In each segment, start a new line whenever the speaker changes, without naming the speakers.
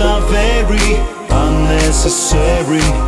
are very unnecessary.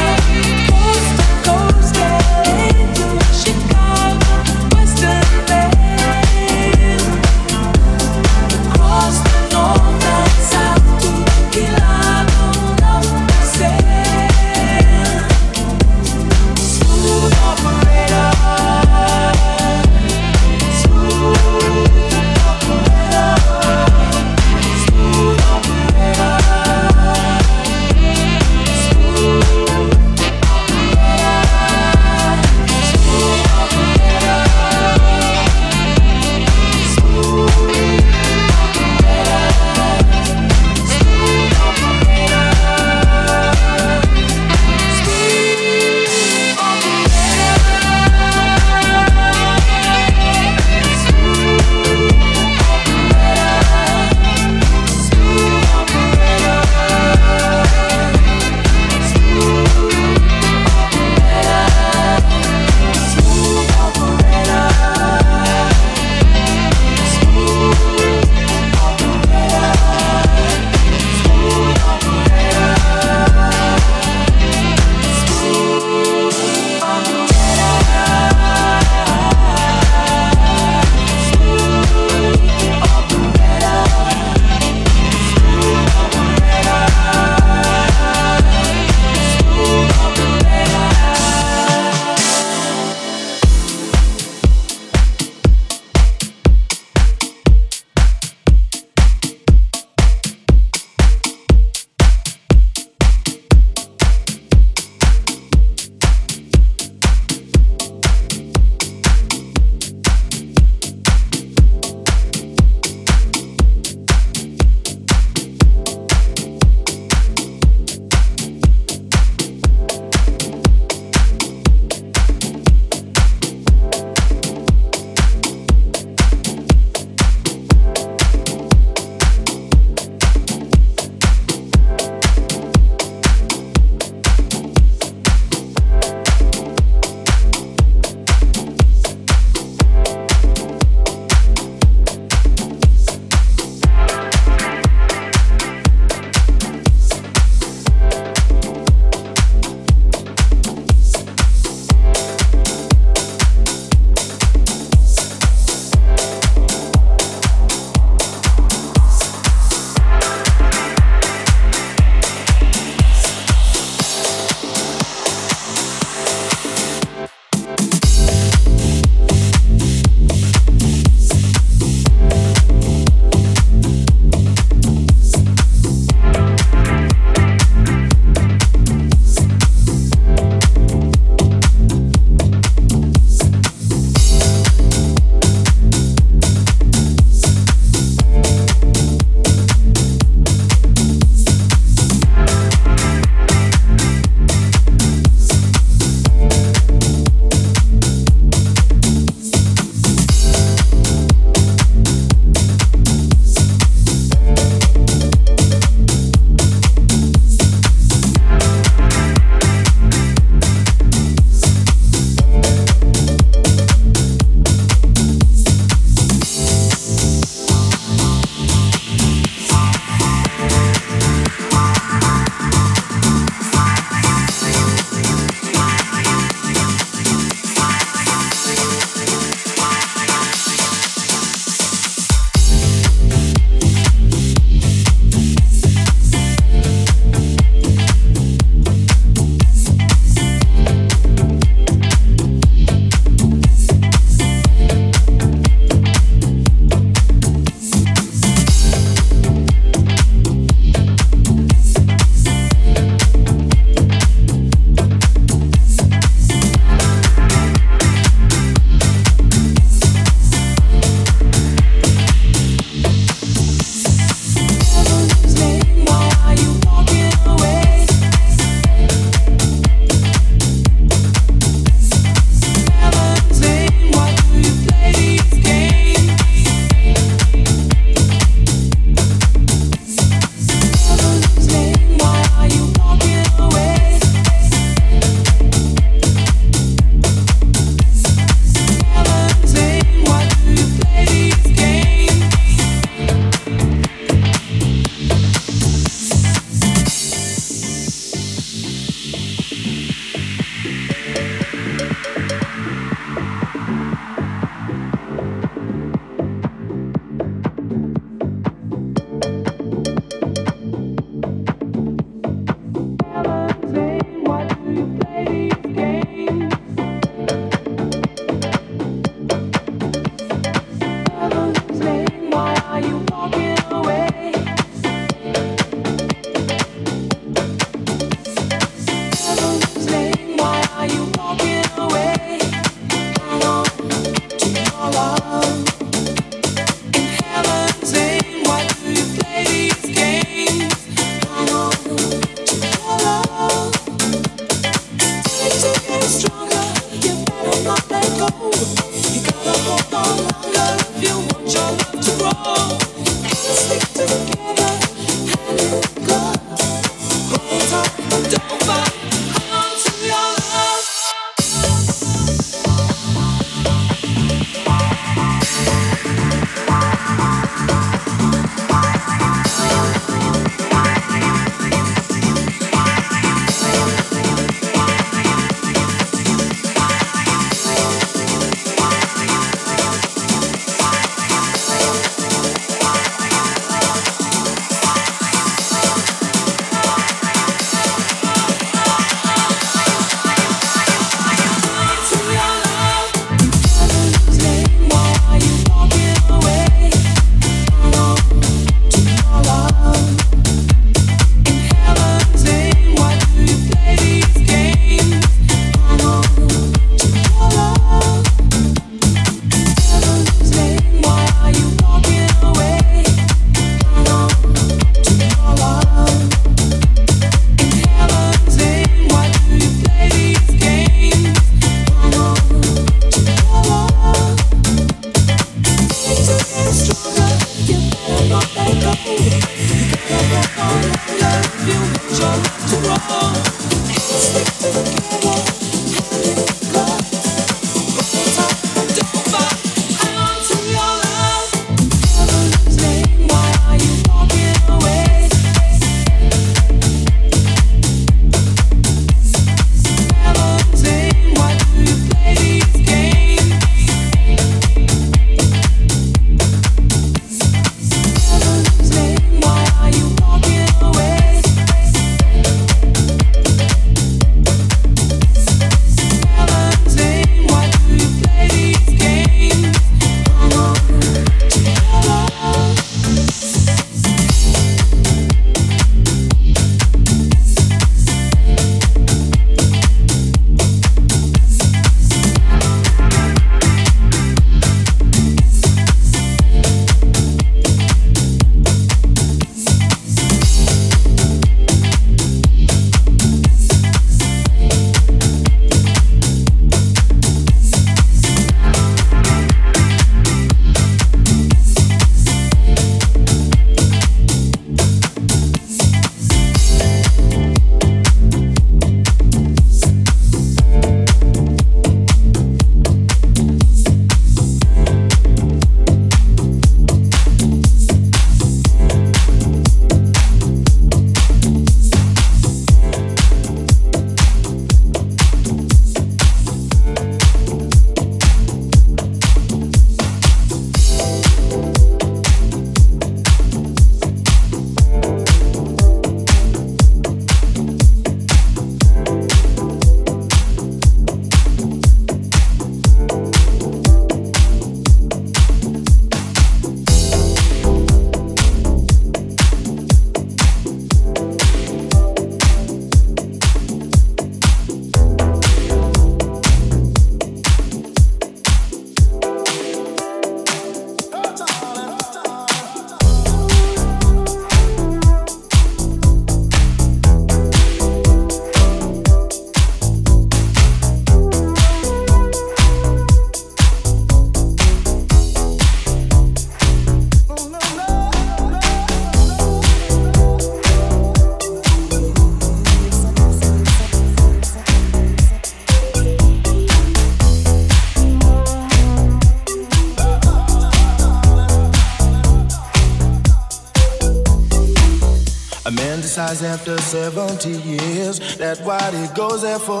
after 70 years that what he goes there for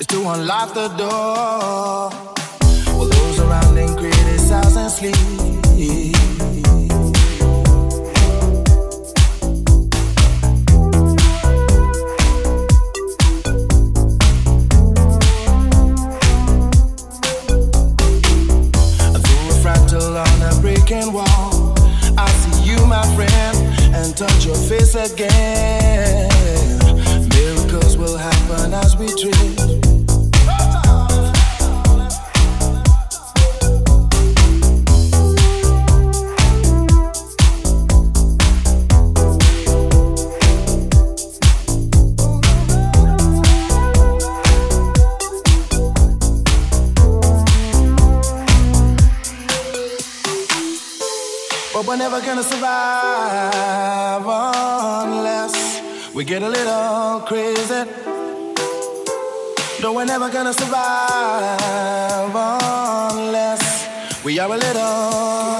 is to unlock the door. Well, those around him criticize and sleep. A full on a breaking wall I see you my friend And touch your face again. We get a little crazy. No, we're never gonna survive unless we are a little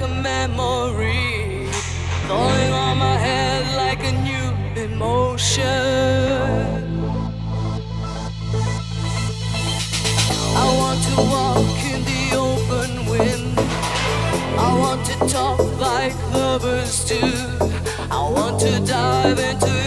like a memory, going on my head like a new emotion. I want to walk in the open wind. I want to talk like lovers do. I want to
dive
into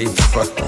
It's great